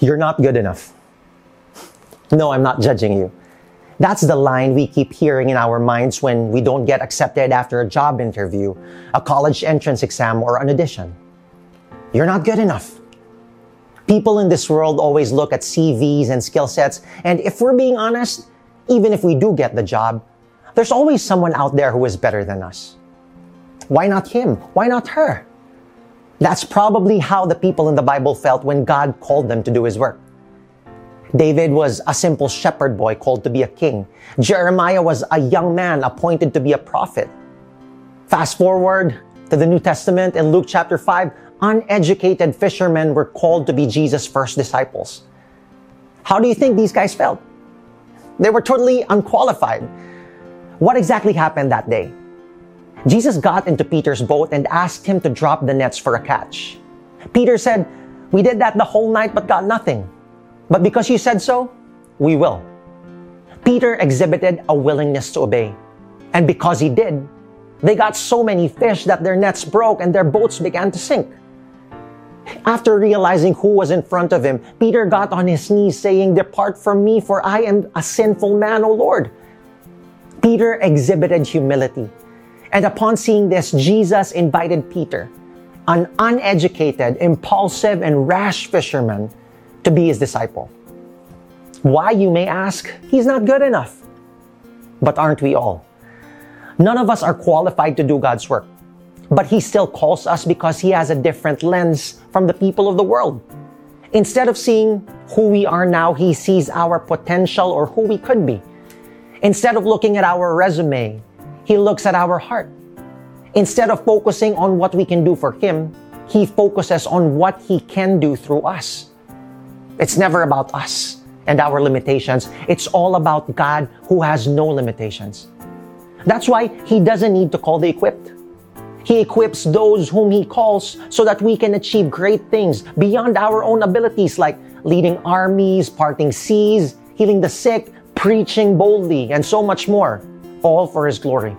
You're not good enough. No, I'm not judging you. That's the line we keep hearing in our minds when we don't get accepted after a job interview, a college entrance exam, or an audition. You're not good enough. People in this world always look at CVs and skill sets, and if we're being honest, even if we do get the job, there's always someone out there who is better than us. Why not him? Why not her? That's probably how the people in the Bible felt when God called them to do his work. David was a simple shepherd boy called to be a king. Jeremiah was a young man appointed to be a prophet. Fast forward to the New Testament in Luke chapter 5, uneducated fishermen were called to be Jesus' first disciples. How do you think these guys felt? They were totally unqualified. What exactly happened that day? Jesus got into Peter's boat and asked him to drop the nets for a catch. Peter said, We did that the whole night but got nothing. But because you said so, we will. Peter exhibited a willingness to obey. And because he did, they got so many fish that their nets broke and their boats began to sink. After realizing who was in front of him, Peter got on his knees saying, Depart from me, for I am a sinful man, O Lord. Peter exhibited humility. And upon seeing this, Jesus invited Peter, an uneducated, impulsive, and rash fisherman, to be his disciple. Why, you may ask? He's not good enough. But aren't we all? None of us are qualified to do God's work. But he still calls us because he has a different lens from the people of the world. Instead of seeing who we are now, he sees our potential or who we could be. Instead of looking at our resume, he looks at our heart. Instead of focusing on what we can do for him, he focuses on what he can do through us. It's never about us and our limitations. It's all about God who has no limitations. That's why He doesn't need to call the equipped. He equips those whom He calls so that we can achieve great things beyond our own abilities like leading armies, parting seas, healing the sick, preaching boldly, and so much more, all for His glory.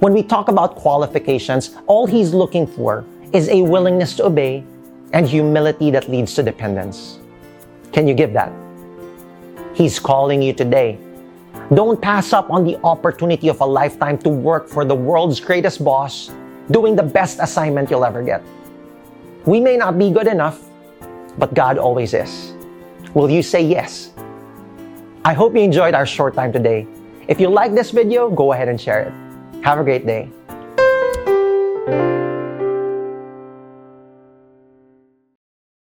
When we talk about qualifications, all He's looking for is a willingness to obey and humility that leads to dependence. Can you give that? He's calling you today. Don't pass up on the opportunity of a lifetime to work for the world's greatest boss, doing the best assignment you'll ever get. We may not be good enough, but God always is. Will you say yes? I hope you enjoyed our short time today. If you like this video, go ahead and share it. Have a great day.